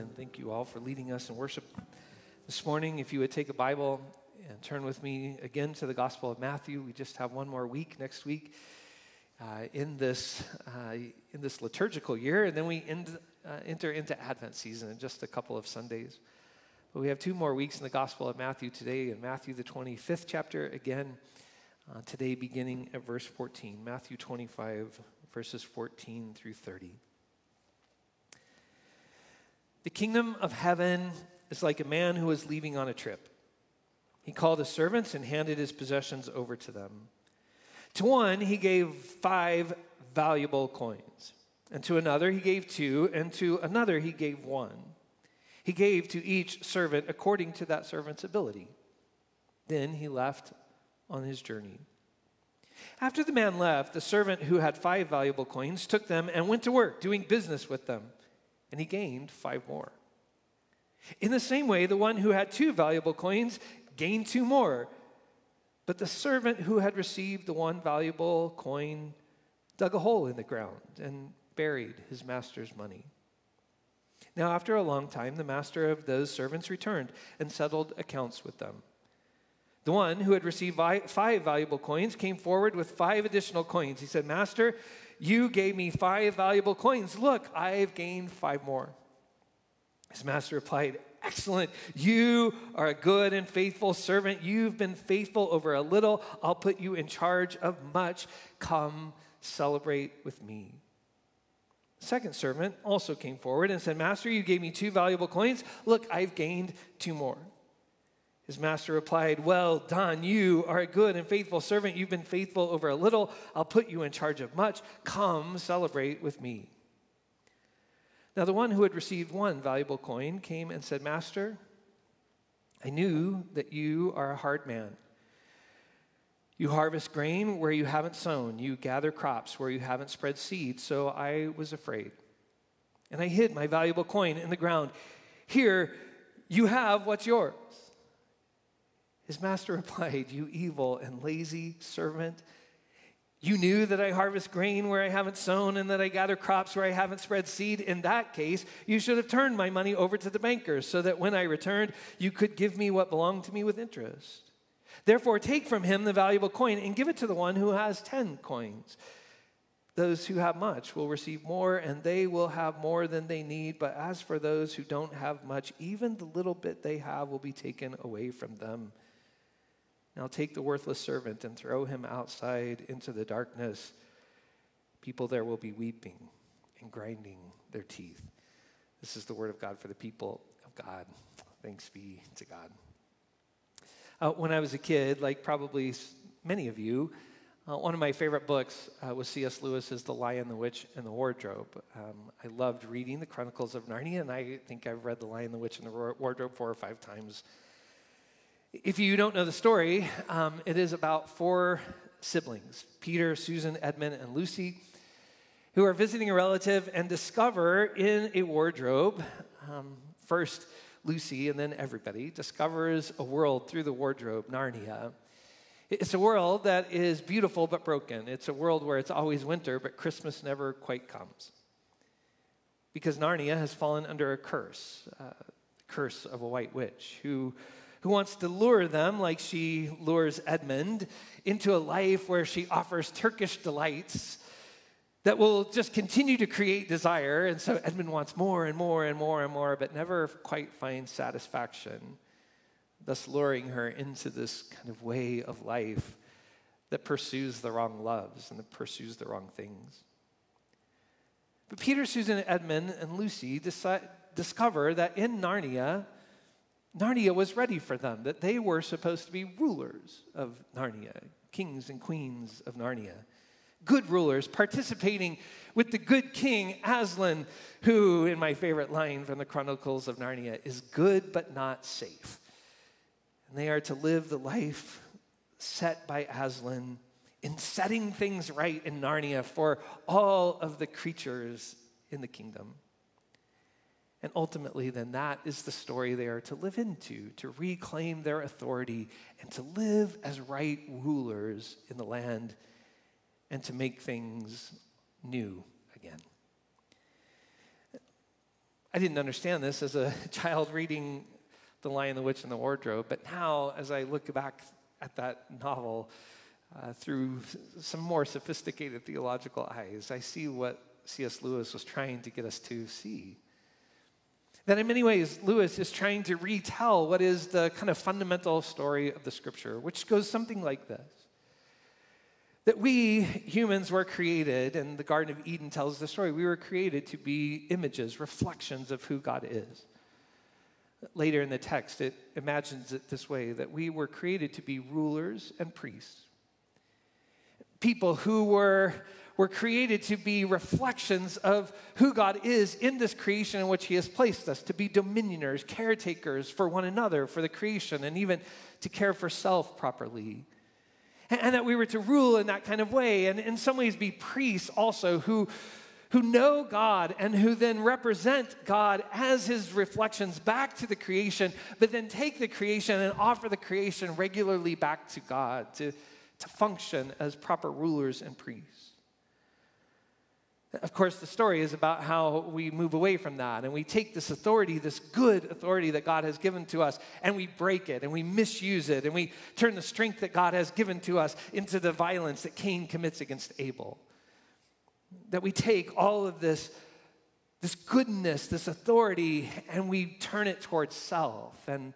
And thank you all for leading us in worship this morning. If you would take a Bible and turn with me again to the Gospel of Matthew, we just have one more week next week uh, in this uh, in this liturgical year, and then we end, uh, enter into Advent season in just a couple of Sundays. But we have two more weeks in the Gospel of Matthew today, in Matthew the 25th chapter again. Uh, today, beginning at verse 14, Matthew 25, verses 14 through 30. The kingdom of heaven is like a man who was leaving on a trip. He called his servants and handed his possessions over to them. To one, he gave five valuable coins, and to another, he gave two, and to another, he gave one. He gave to each servant according to that servant's ability. Then he left on his journey. After the man left, the servant who had five valuable coins took them and went to work, doing business with them, and he gained five more. In the same way, the one who had two valuable coins gained two more. But the servant who had received the one valuable coin dug a hole in the ground and buried his master's money. Now, after a long time, the master of those servants returned and settled accounts with them. The one who had received five valuable coins came forward with five additional coins. He said, Master, you gave me five valuable coins. Look, I've gained five more. His master replied, Excellent. You are a good and faithful servant. You've been faithful over a little. I'll put you in charge of much. Come celebrate with me. second servant also came forward and said, Master, you gave me two valuable coins. Look, I've gained two more. His master replied, Well done. You are a good and faithful servant. You've been faithful over a little. I'll put you in charge of much. Come celebrate with me. Now, the one who had received one valuable coin came and said, Master, I knew that you are a hard man. You harvest grain where you haven't sown, you gather crops where you haven't spread seed, so I was afraid. And I hid my valuable coin in the ground. Here, you have what's yours. His master replied, You evil and lazy servant. You knew that I harvest grain where I haven't sown and that I gather crops where I haven't spread seed. In that case, you should have turned my money over to the bankers so that when I returned, you could give me what belonged to me with interest. Therefore, take from him the valuable coin and give it to the one who has 10 coins. Those who have much will receive more, and they will have more than they need. But as for those who don't have much, even the little bit they have will be taken away from them. Now take the worthless servant and throw him outside into the darkness. People there will be weeping and grinding their teeth. This is the word of God for the people of God. Thanks be to God. Uh, when I was a kid, like probably many of you, uh, one of my favorite books uh, was C.S. Lewis's The Lion, the Witch, and the Wardrobe. Um, I loved reading the Chronicles of Narnia, and I think I've read The Lion, the Witch, and the Wardrobe four or five times if you don't know the story, um, it is about four siblings Peter, Susan, Edmund, and Lucy who are visiting a relative and discover in a wardrobe, um, first Lucy and then everybody, discovers a world through the wardrobe, Narnia. It's a world that is beautiful but broken. It's a world where it's always winter, but Christmas never quite comes. Because Narnia has fallen under a curse, uh, curse of a white witch who who wants to lure them, like she lures Edmund, into a life where she offers Turkish delights that will just continue to create desire. And so Edmund wants more and more and more and more, but never quite finds satisfaction, thus luring her into this kind of way of life that pursues the wrong loves and that pursues the wrong things. But Peter, Susan, Edmund, and Lucy decide, discover that in Narnia, Narnia was ready for them, that they were supposed to be rulers of Narnia, kings and queens of Narnia. Good rulers participating with the good king Aslan, who, in my favorite line from the Chronicles of Narnia, is good but not safe. And they are to live the life set by Aslan in setting things right in Narnia for all of the creatures in the kingdom. And ultimately, then that is the story they are to live into, to reclaim their authority and to live as right rulers in the land and to make things new again. I didn't understand this as a child reading The Lion, the Witch, and the Wardrobe, but now as I look back at that novel uh, through some more sophisticated theological eyes, I see what C.S. Lewis was trying to get us to see. That in many ways, Lewis is trying to retell what is the kind of fundamental story of the scripture, which goes something like this that we humans were created, and the Garden of Eden tells the story, we were created to be images, reflections of who God is. Later in the text, it imagines it this way that we were created to be rulers and priests. People who were, were created to be reflections of who God is in this creation in which He has placed us, to be dominioners, caretakers for one another, for the creation, and even to care for self properly. And that we were to rule in that kind of way, and in some ways be priests also who, who know God and who then represent God as his reflections back to the creation, but then take the creation and offer the creation regularly back to God to, to function as proper rulers and priests. Of course, the story is about how we move away from that and we take this authority, this good authority that God has given to us, and we break it and we misuse it and we turn the strength that God has given to us into the violence that Cain commits against Abel. That we take all of this, this goodness, this authority, and we turn it towards self. And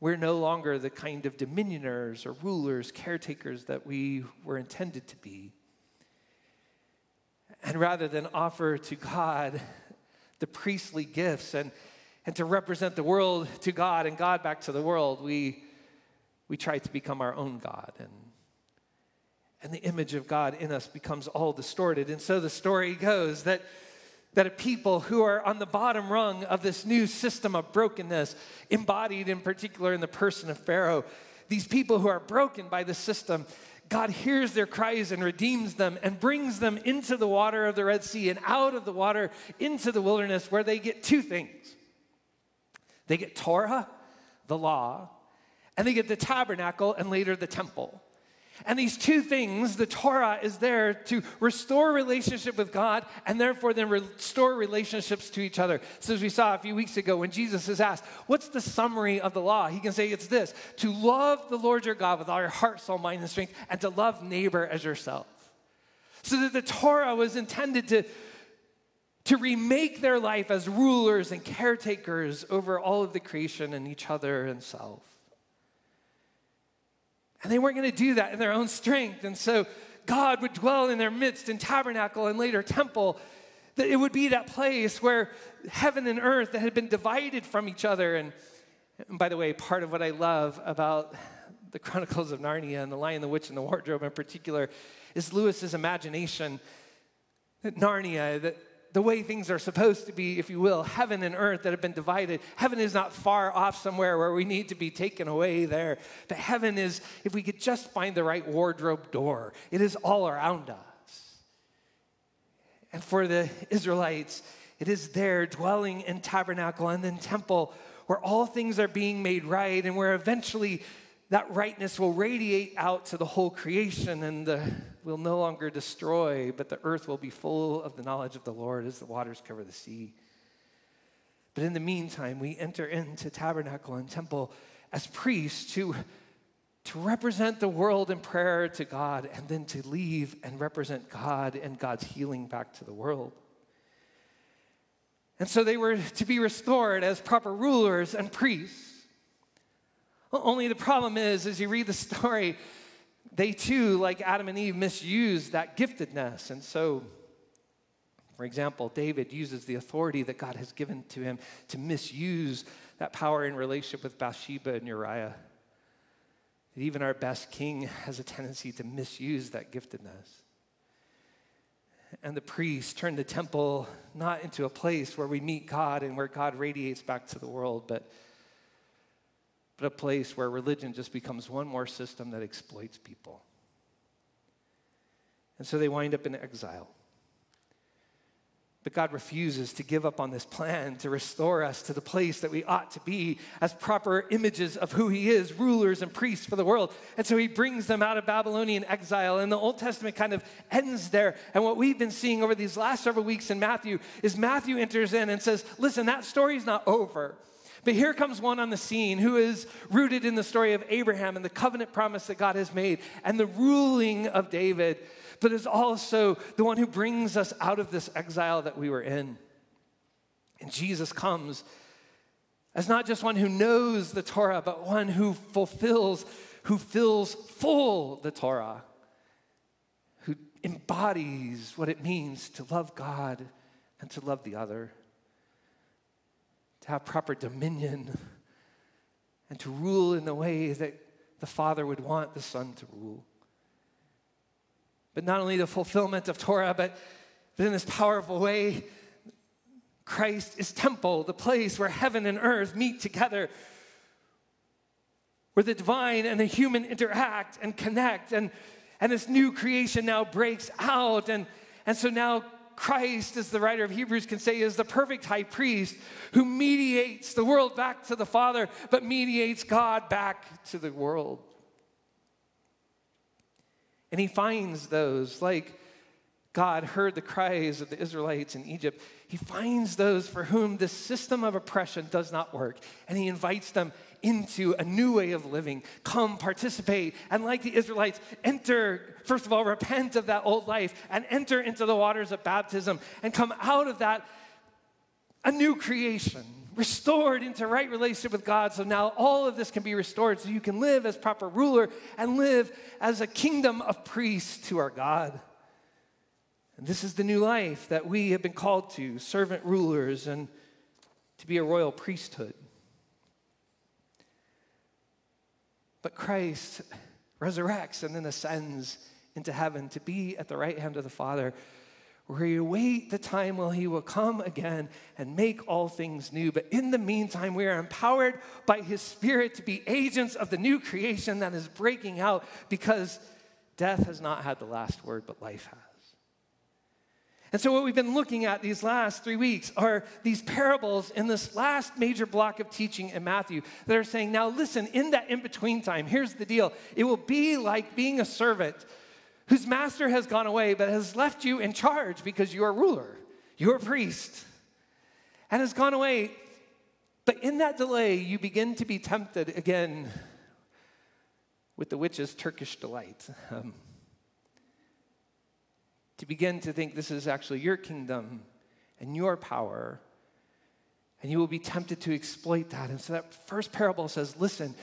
we're no longer the kind of dominioners or rulers, caretakers that we were intended to be. And rather than offer to God the priestly gifts and, and to represent the world to God and God back to the world, we, we try to become our own God. And, and the image of God in us becomes all distorted. And so the story goes that, that a people who are on the bottom rung of this new system of brokenness, embodied in particular in the person of Pharaoh, these people who are broken by the system, God hears their cries and redeems them and brings them into the water of the Red Sea and out of the water into the wilderness where they get two things they get Torah, the law, and they get the tabernacle and later the temple. And these two things, the Torah is there to restore relationship with God and therefore then restore relationships to each other. So, as we saw a few weeks ago, when Jesus is asked, What's the summary of the law? He can say it's this to love the Lord your God with all your heart, soul, mind, and strength, and to love neighbor as yourself. So that the Torah was intended to, to remake their life as rulers and caretakers over all of the creation and each other and self. And they weren't going to do that in their own strength. And so God would dwell in their midst in tabernacle and later temple. That it would be that place where heaven and earth that had been divided from each other. And, and by the way, part of what I love about the Chronicles of Narnia and The Lion, the Witch, and the Wardrobe in particular is Lewis's imagination. That Narnia, that the way things are supposed to be, if you will, heaven and earth that have been divided. Heaven is not far off somewhere where we need to be taken away there. But heaven is, if we could just find the right wardrobe door, it is all around us. And for the Israelites, it is there dwelling in tabernacle and then temple where all things are being made right and where eventually that rightness will radiate out to the whole creation and the, will no longer destroy, but the earth will be full of the knowledge of the Lord as the waters cover the sea. But in the meantime, we enter into tabernacle and temple as priests to, to represent the world in prayer to God and then to leave and represent God and God's healing back to the world. And so they were to be restored as proper rulers and priests. Only the problem is, as you read the story, they too, like Adam and Eve, misuse that giftedness. And so, for example, David uses the authority that God has given to him to misuse that power in relationship with Bathsheba and Uriah. That even our best king has a tendency to misuse that giftedness. And the priests turn the temple not into a place where we meet God and where God radiates back to the world, but but a place where religion just becomes one more system that exploits people. And so they wind up in exile. But God refuses to give up on this plan to restore us to the place that we ought to be as proper images of who He is, rulers and priests for the world. And so He brings them out of Babylonian exile. And the Old Testament kind of ends there. And what we've been seeing over these last several weeks in Matthew is Matthew enters in and says, Listen, that story's not over. But here comes one on the scene who is rooted in the story of Abraham and the covenant promise that God has made and the ruling of David but is also the one who brings us out of this exile that we were in. And Jesus comes as not just one who knows the Torah, but one who fulfills, who fills full the Torah, who embodies what it means to love God and to love the other, to have proper dominion, and to rule in the way that the Father would want the Son to rule. But not only the fulfillment of Torah, but, but in this powerful way, Christ is temple, the place where heaven and earth meet together, where the divine and the human interact and connect, and, and this new creation now breaks out. And, and so now Christ, as the writer of Hebrews can say, is the perfect high priest who mediates the world back to the Father, but mediates God back to the world. And he finds those, like God heard the cries of the Israelites in Egypt. He finds those for whom this system of oppression does not work, and he invites them into a new way of living. Come, participate, and like the Israelites, enter, first of all, repent of that old life and enter into the waters of baptism and come out of that a new creation restored into right relationship with God. So now all of this can be restored so you can live as proper ruler and live as a kingdom of priests to our God. And this is the new life that we have been called to servant rulers and to be a royal priesthood. But Christ resurrects and then ascends into heaven to be at the right hand of the Father where you wait the time when he will come again and make all things new. But in the meantime, we are empowered by his spirit to be agents of the new creation that is breaking out because death has not had the last word, but life has. And so, what we've been looking at these last three weeks are these parables in this last major block of teaching in Matthew that are saying, now listen, in that in between time, here's the deal. It will be like being a servant whose master has gone away but has left you in charge because you're a ruler, you're a priest, and has gone away. But in that delay, you begin to be tempted again with the witch's Turkish delight. Um, to begin to think this is actually your kingdom and your power, and you will be tempted to exploit that. And so that first parable says, listen,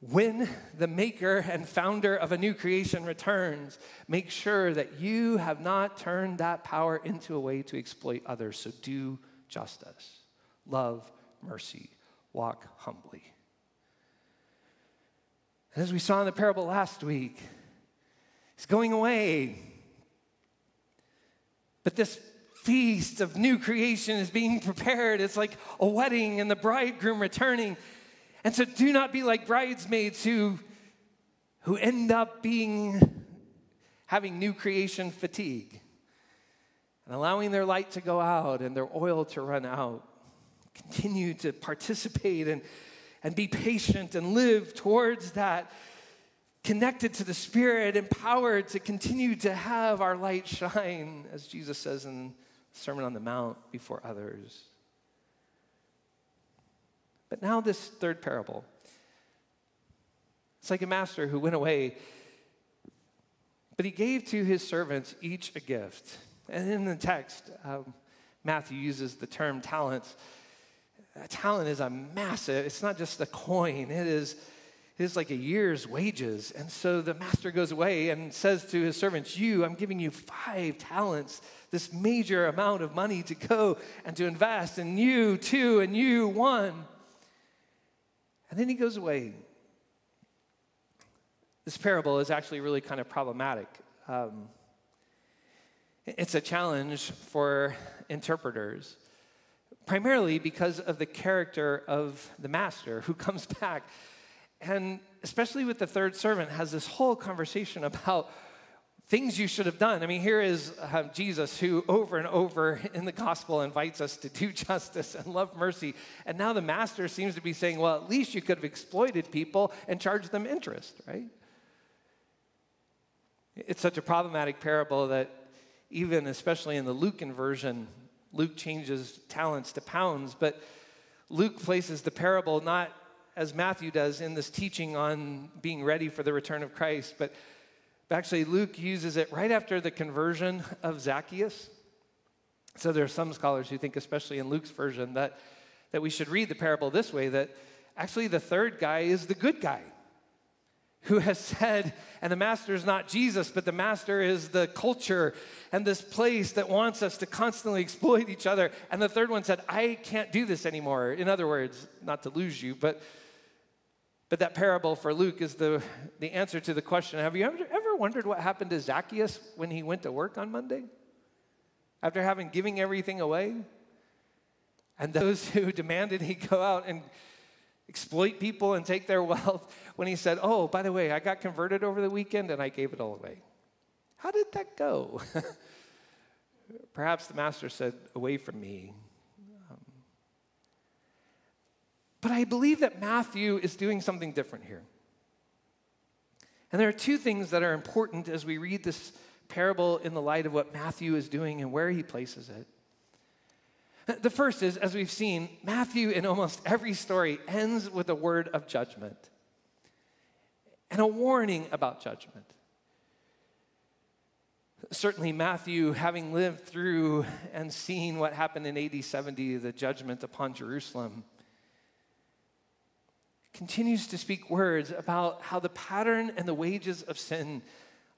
when the maker and founder of a new creation returns, make sure that you have not turned that power into a way to exploit others. So do justice, love mercy, walk humbly. And as we saw in the parable last week, he's going away. But this feast of new creation is being prepared. It's like a wedding and the bridegroom returning. And so do not be like bridesmaids who, who end up being having new creation fatigue and allowing their light to go out and their oil to run out. Continue to participate and, and be patient and live towards that, connected to the Spirit, empowered to continue to have our light shine, as Jesus says in the Sermon on the Mount, before others. But now, this third parable. It's like a master who went away, but he gave to his servants each a gift. And in the text, um, Matthew uses the term talents. A talent is a massive, it's not just a coin, it is, is like a year's wages. And so the master goes away and says to his servants, You, I'm giving you five talents, this major amount of money to go and to invest, and you two, and you one. And then he goes away. This parable is actually really kind of problematic. Um, it's a challenge for interpreters, primarily because of the character of the master who comes back. And especially with the third servant, has this whole conversation about things you should have done. I mean, here is uh, Jesus who over and over in the gospel invites us to do justice and love mercy. And now the master seems to be saying, well, at least you could have exploited people and charged them interest, right? It's such a problematic parable that even, especially in the Lucan version, Luke changes talents to pounds, but Luke places the parable not as Matthew does in this teaching on being ready for the return of Christ, but actually Luke uses it right after the conversion of Zacchaeus. So there are some scholars who think, especially in Luke's version, that, that we should read the parable this way that actually the third guy is the good guy who has said, and the master is not Jesus, but the master is the culture and this place that wants us to constantly exploit each other. And the third one said, I can't do this anymore. In other words, not to lose you, but but that parable for Luke is the, the answer to the question Have you ever, ever wondered what happened to Zacchaeus when he went to work on Monday? After having giving everything away? And those who demanded he go out and exploit people and take their wealth when he said, Oh, by the way, I got converted over the weekend and I gave it all away. How did that go? Perhaps the master said, Away from me. Um, but I believe that Matthew is doing something different here. And there are two things that are important as we read this parable in the light of what Matthew is doing and where he places it. The first is, as we've seen, Matthew in almost every story ends with a word of judgment and a warning about judgment. Certainly, Matthew, having lived through and seen what happened in AD 70, the judgment upon Jerusalem, continues to speak words about how the pattern and the wages of sin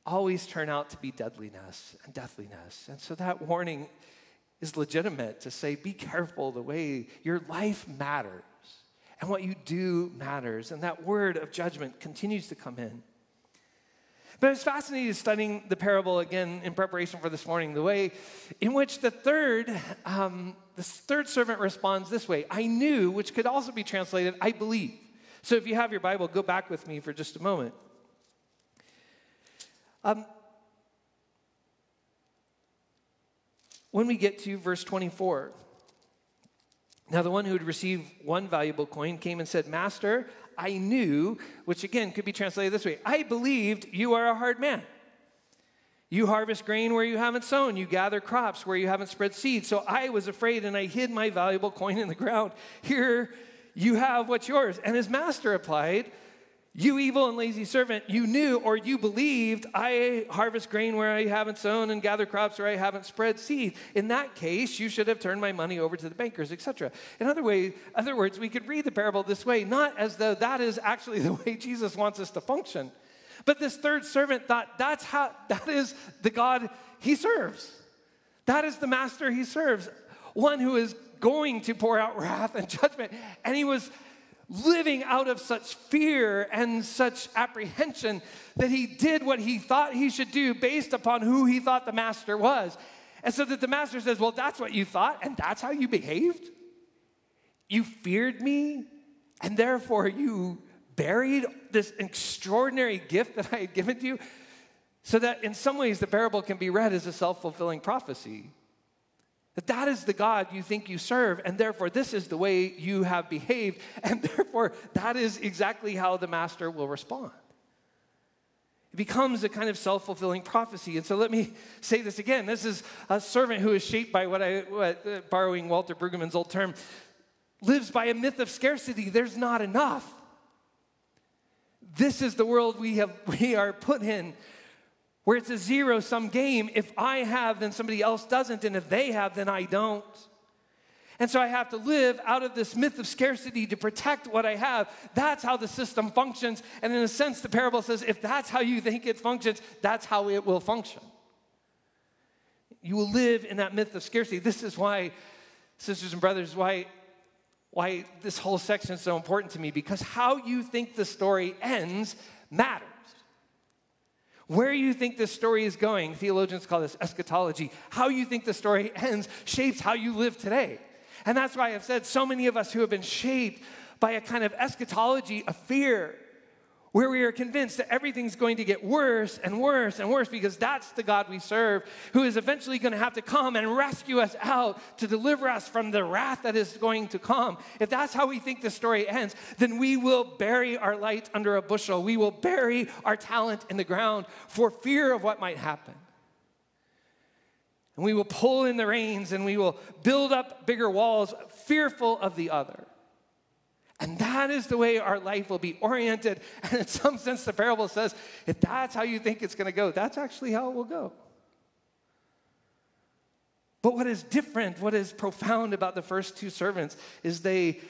always turn out to be deadliness and deathliness. And so that warning is legitimate to say, be careful the way your life matters and what you do matters. And that word of judgment continues to come in. But it's fascinating studying the parable again in preparation for this morning, the way in which the third, um, the third servant responds this way I knew, which could also be translated, I believe. So if you have your Bible, go back with me for just a moment. Um, when we get to verse 24, now the one who had received one valuable coin came and said, Master, I knew, which again could be translated this way I believed you are a hard man. You harvest grain where you haven't sown. You gather crops where you haven't spread seed. So I was afraid and I hid my valuable coin in the ground. Here you have what's yours. And his master replied, you evil and lazy servant, you knew or you believed I harvest grain where I haven't sown and gather crops where I haven't spread seed. In that case, you should have turned my money over to the bankers, etc. In other way, other words, we could read the parable this way, not as though that is actually the way Jesus wants us to function. But this third servant thought that's how that is the God he serves. That is the master he serves. One who is going to pour out wrath and judgment. And he was living out of such fear and such apprehension that he did what he thought he should do based upon who he thought the master was. And so that the master says, Well, that's what you thought, and that's how you behaved. You feared me, and therefore you buried this extraordinary gift that I had given to you. So that in some ways the parable can be read as a self fulfilling prophecy. That that is the God you think you serve, and therefore this is the way you have behaved, and therefore that is exactly how the master will respond. It becomes a kind of self fulfilling prophecy. And so let me say this again. This is a servant who is shaped by what I, what, uh, borrowing Walter Brueggemann's old term, lives by a myth of scarcity. There's not enough. This is the world we, have, we are put in where it's a zero sum game. If I have, then somebody else doesn't, and if they have, then I don't. And so I have to live out of this myth of scarcity to protect what I have. That's how the system functions. And in a sense, the parable says if that's how you think it functions, that's how it will function. You will live in that myth of scarcity. This is why, sisters and brothers, why, why this whole section is so important to me, because how you think the story ends matters. Where you think this story is going, theologians call this eschatology. How you think the story ends shapes how you live today. And that's why I've said so many of us who have been shaped by a kind of eschatology of fear, where we are convinced that everything's going to get worse and worse and worse because that's the God we serve, who is eventually going to have to come and rescue us out to deliver us from the wrath that is going to come. If that's how we think the story ends, then we will bury our light under a bushel. We will bury our talent in the ground for fear of what might happen. And we will pull in the reins and we will build up bigger walls, fearful of the other. And that is the way our life will be oriented. And in some sense, the parable says if that's how you think it's going to go, that's actually how it will go. But what is different, what is profound about the first two servants is they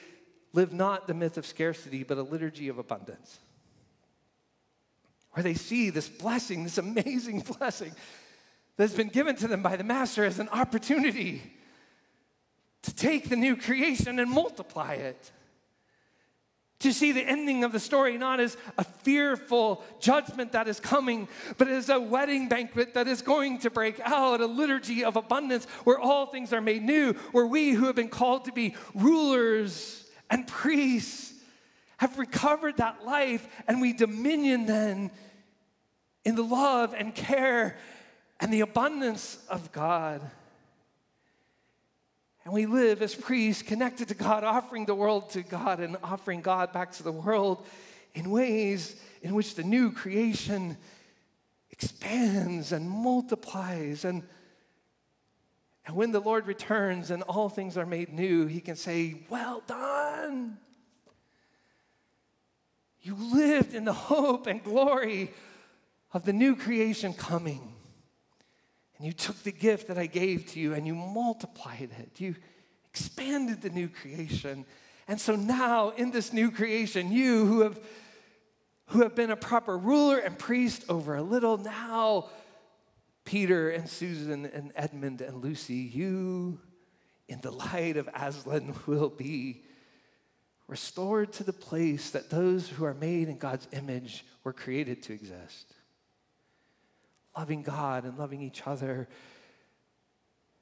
live not the myth of scarcity, but a liturgy of abundance. Where they see this blessing, this amazing blessing that's been given to them by the Master as an opportunity to take the new creation and multiply it to see the ending of the story not as a fearful judgment that is coming, but as a wedding banquet that is going to break out, a liturgy of abundance where all things are made new, where we who have been called to be rulers and priests have recovered that life and we dominion then in the love and care and the abundance of God. And we live as priests connected to God, offering the world to God and offering God back to the world in ways in which the new creation expands and multiplies. And, and when the Lord returns and all things are made new, he can say, Well done. You lived in the hope and glory of the new creation coming. And you took the gift that I gave to you and you multiplied it. You expanded the new creation. And so now, in this new creation, you who have, who have been a proper ruler and priest over a little, now, Peter and Susan and Edmund and Lucy, you in the light of Aslan will be restored to the place that those who are made in God's image were created to exist loving God and loving each other,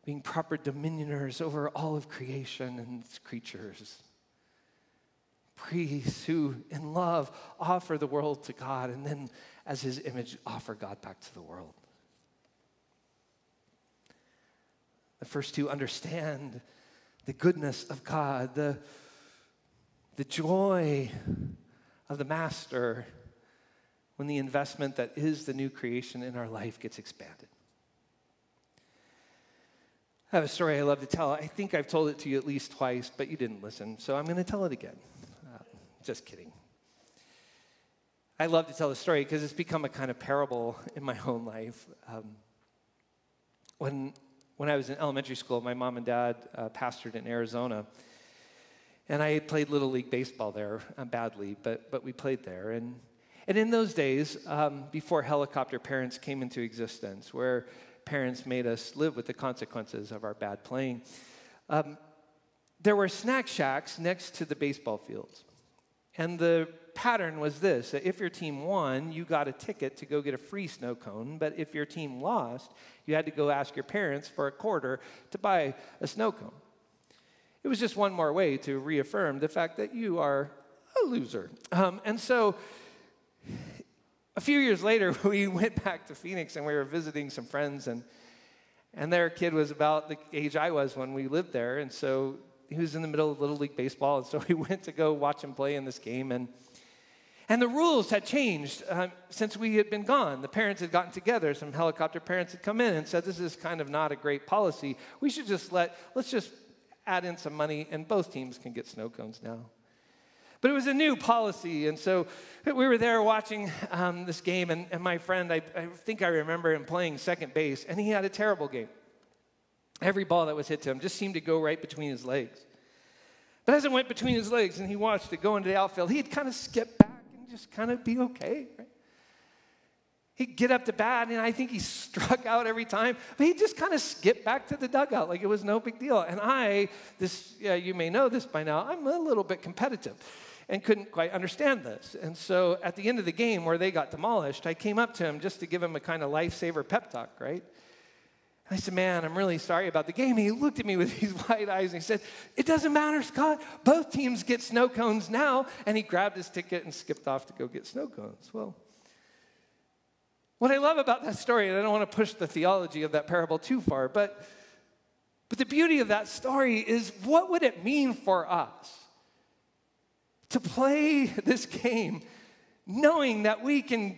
being proper dominioners over all of creation and its creatures. Priests who, in love, offer the world to God and then, as his image, offer God back to the world. The first two understand the goodness of God, the, the joy of the Master when the investment that is the new creation in our life gets expanded. I have a story I love to tell. I think I've told it to you at least twice, but you didn't listen, so I'm going to tell it again. Uh, just kidding. I love to tell the story because it's become a kind of parable in my own life. Um, when, when I was in elementary school, my mom and dad uh, pastored in Arizona. And I played Little League Baseball there, uh, badly, but, but we played there. And and in those days, um, before helicopter parents came into existence, where parents made us live with the consequences of our bad playing, um, there were snack shacks next to the baseball fields. And the pattern was this that if your team won, you got a ticket to go get a free snow cone. But if your team lost, you had to go ask your parents for a quarter to buy a snow cone. It was just one more way to reaffirm the fact that you are a loser. Um, and so, a few years later, we went back to Phoenix and we were visiting some friends, and, and their kid was about the age I was when we lived there. And so he was in the middle of Little League Baseball, and so we went to go watch him play in this game. And, and the rules had changed uh, since we had been gone. The parents had gotten together. Some helicopter parents had come in and said, This is kind of not a great policy. We should just let, let's just add in some money, and both teams can get snow cones now. But it was a new policy. And so we were there watching um, this game, and, and my friend, I, I think I remember him playing second base, and he had a terrible game. Every ball that was hit to him just seemed to go right between his legs. But as it went between his legs and he watched it go into the outfield, he'd kind of skip back and just kind of be okay. Right? He'd get up to bat, and I think he struck out every time, but he'd just kind of skip back to the dugout like it was no big deal. And I, this, yeah, you may know this by now, I'm a little bit competitive and couldn't quite understand this. And so at the end of the game where they got demolished, I came up to him just to give him a kind of lifesaver pep talk, right? I said, Man, I'm really sorry about the game. And he looked at me with these wide eyes and he said, It doesn't matter, Scott. Both teams get snow cones now. And he grabbed his ticket and skipped off to go get snow cones. Well, what I love about that story, and I don't want to push the theology of that parable too far, but, but the beauty of that story is what would it mean for us to play this game knowing that we can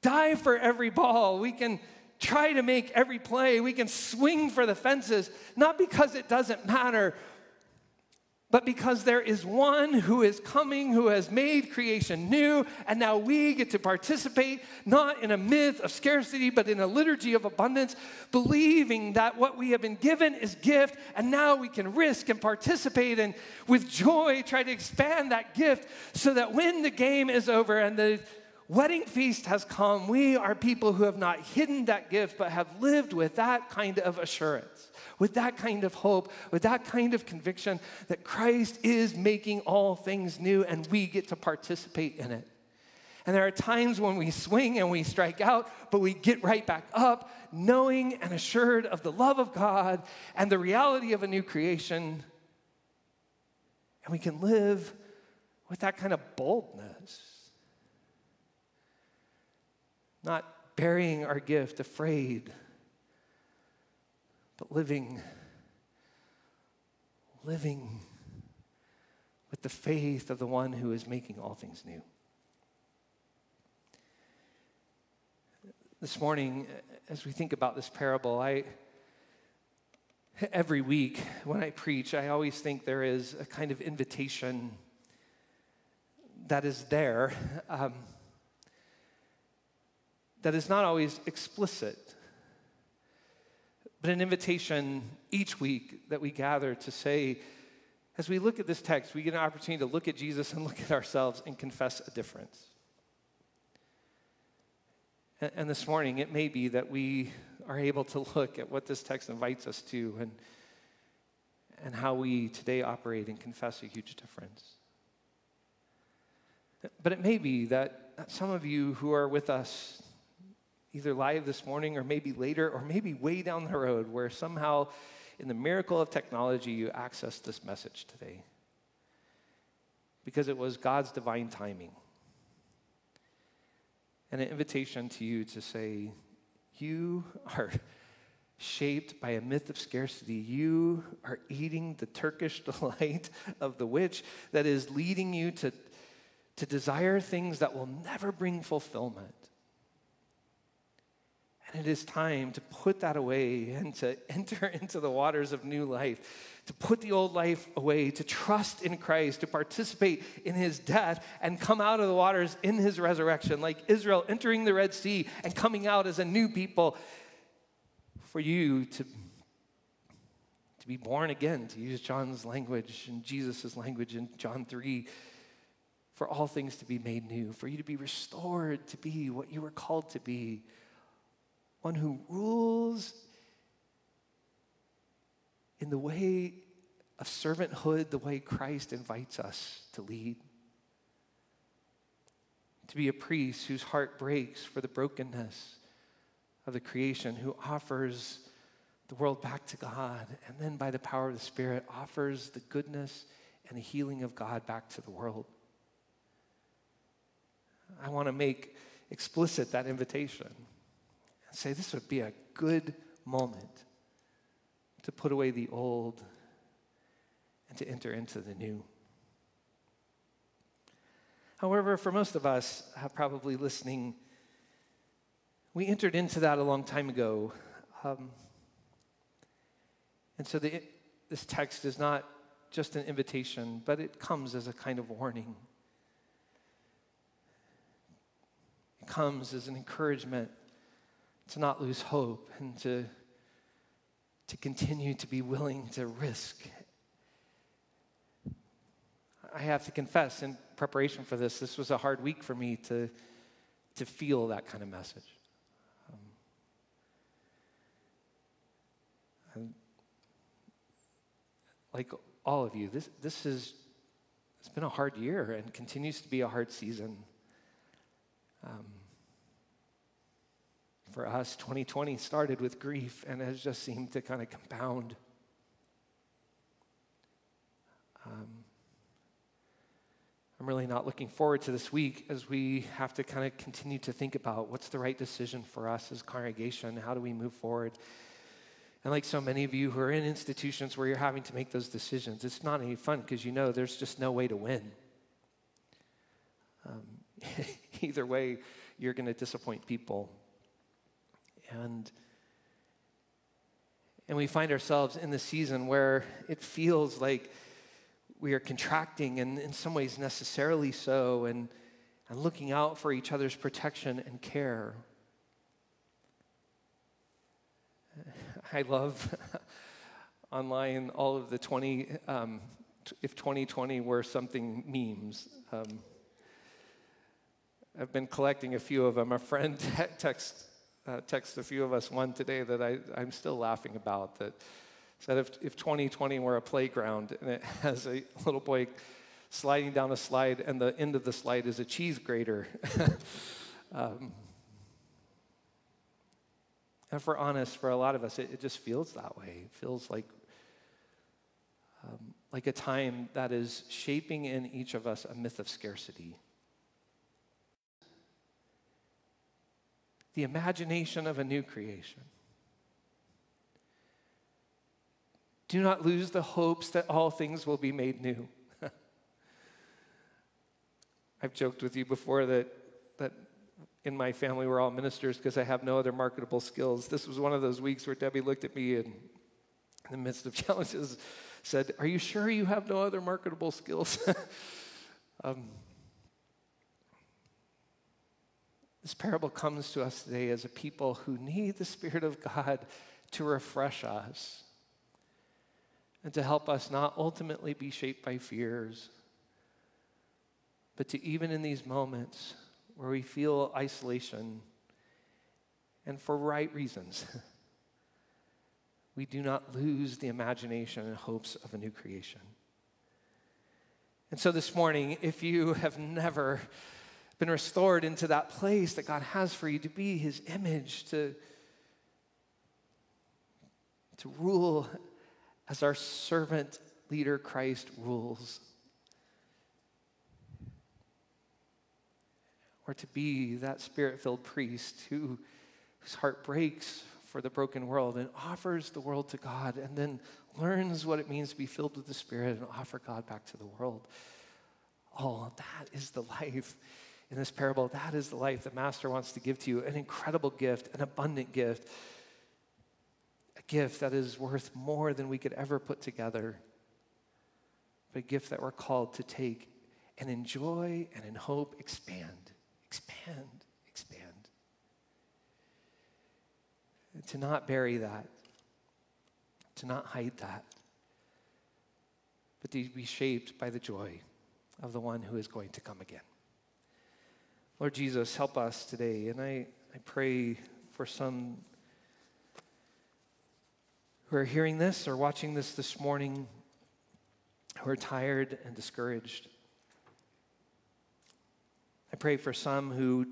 die for every ball, we can try to make every play, we can swing for the fences, not because it doesn't matter, but because there is one who is coming who has made creation new, and now we get to participate not in a myth of scarcity, but in a liturgy of abundance, believing that what we have been given is gift, and now we can risk and participate and with joy try to expand that gift so that when the game is over and the wedding feast has come, we are people who have not hidden that gift, but have lived with that kind of assurance, with that kind of hope, with that kind of conviction that Christ is making all things new and we get to participate in it. And there are times when we swing and we strike out, but we get right back up, knowing and assured of the love of God and the reality of a new creation. And we can live with that kind of boldness not burying our gift, afraid, but living, living with the faith of the one who is making all things new. This morning, as we think about this parable, I every week when I preach, I always think there is a kind of invitation that is there. Um, that is not always explicit, but an invitation each week that we gather to say, as we look at this text, we get an opportunity to look at Jesus and look at ourselves and confess a difference. And, and this morning, it may be that we are able to look at what this text invites us to and, and how we today operate and confess a huge difference. But it may be that some of you who are with us either live this morning or maybe later or maybe way down the road where somehow in the miracle of technology you access this message today. Because it was God's divine timing. And an invitation to you to say, You are shaped by a myth of scarcity. You are eating the Turkish delight of the witch that is leading you to, to desire things that will never bring fulfillment. It is time to put that away and to enter into the waters of new life, to put the old life away, to trust in Christ, to participate in his death, and come out of the waters in his resurrection, like Israel entering the Red Sea and coming out as a new people. For you to, to be born again, to use John's language and Jesus' language in John 3 for all things to be made new, for you to be restored to be what you were called to be one who rules in the way of servanthood, the way Christ invites us to lead. To be a priest whose heart breaks for the brokenness of the creation, who offers the world back to God, and then by the power of the Spirit, offers the goodness and the healing of God back to the world. I want to make explicit that invitation say this would be a good moment to put away the old and to enter into the new. However, for most of us, uh, probably listening, we entered into that a long time ago. Um, and so the, this text is not just an invitation, but it comes as a kind of warning. It comes as an encouragement to not lose hope and to, to continue to be willing to risk. I have to confess, in preparation for this, this was a hard week for me to, to feel that kind of message. Um, like all of you, this, this is, it's been a hard year and continues to be a hard season. Um, for us, 2020 started with grief and has just seemed to kind of compound. Um, I'm really not looking forward to this week as we have to kind of continue to think about what's the right decision for us as congregation. How do we move forward? And like so many of you who are in institutions where you're having to make those decisions, it's not any fun because you know there's just no way to win. Um, either way, you're going to disappoint people. And and we find ourselves in the season where it feels like we are contracting and in some ways necessarily so and, and looking out for each other's protection and care. I love online all of the 20, um, if 2020 were something memes. Um, I've been collecting a few of them. A friend text, uh, texted a few of us one today that I, I'm still laughing about that said if, if 2020 were a playground and it has a little boy sliding down a slide and the end of the slide is a cheese grater. um, and we're honest, for a lot of us, it, it just feels that way. It feels like, um, like a time that is shaping in each of us a myth of scarcity. The imagination of a new creation. Do not lose the hopes that all things will be made new. I've joked with you before that, that in my family we're all ministers because I have no other marketable skills. This was one of those weeks where Debbie looked at me and, in the midst of challenges, said, Are you sure you have no other marketable skills? um, this parable comes to us today as a people who need the Spirit of God to refresh us and to help us not ultimately be shaped by fears, but to even in these moments where we feel isolation and for right reasons, we do not lose the imagination and hopes of a new creation. And so this morning, if you have never been restored into that place that God has for you to be his image, to, to rule as our servant leader Christ rules. Or to be that spirit filled priest who, whose heart breaks for the broken world and offers the world to God and then learns what it means to be filled with the Spirit and offer God back to the world. Oh, that is the life in this parable. That is the life the Master wants to give to you an incredible gift, an abundant gift a gift that is worth more than we could ever put together, but a gift that we're called to take and enjoy and in hope expand, expand, expand. And to not bury that, to not hide that, but to be shaped by the joy of the one who is going to come again. Lord Jesus, help us today. And I, I pray for some who are hearing this or watching this this morning who are tired and discouraged. I pray for some who,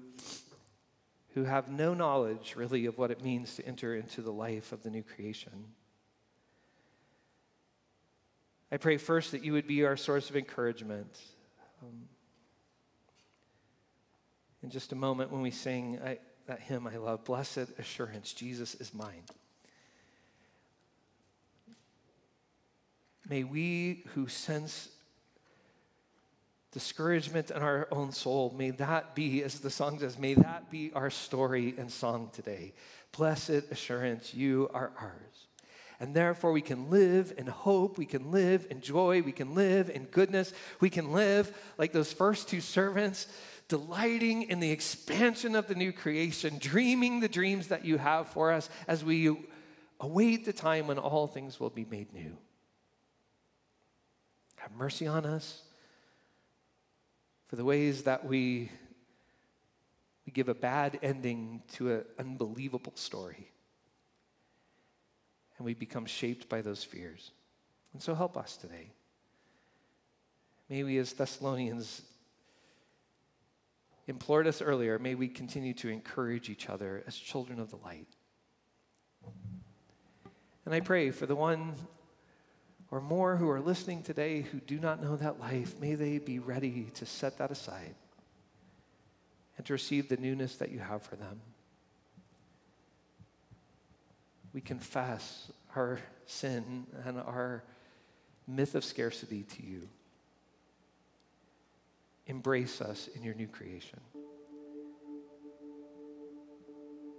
who have no knowledge really of what it means to enter into the life of the new creation. I pray first that you would be our source of encouragement. Um, in just a moment, when we sing I, that hymn I love, Blessed Assurance, Jesus is mine. May we who sense discouragement in our own soul, may that be, as the song says, may that be our story and song today. Blessed assurance, you are ours. And therefore, we can live in hope, we can live in joy, we can live in goodness, we can live like those first two servants, delighting in the expansion of the new creation, dreaming the dreams that you have for us as we await the time when all things will be made new. Have mercy on us for the ways that we, we give a bad ending to an unbelievable story. And we become shaped by those fears. And so help us today. May we, as Thessalonians, implored us earlier, may we continue to encourage each other as children of the light. And I pray for the one or more who are listening today who do not know that life, may they be ready to set that aside and to receive the newness that you have for them. We confess our sin and our myth of scarcity to you. Embrace us in your new creation.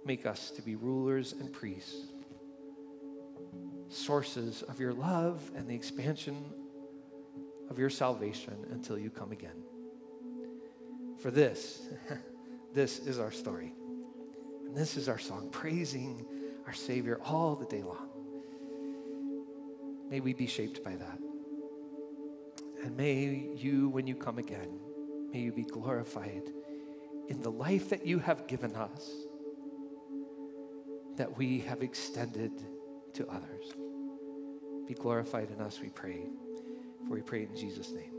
Make us to be rulers and priests, sources of your love and the expansion of your salvation until you come again. For this, this is our story. And this is our song, praising our Savior all the day long. May we be shaped by that. And may you, when you come again, may you be glorified in the life that you have given us, that we have extended to others. Be glorified in us, we pray. For we pray in Jesus' name.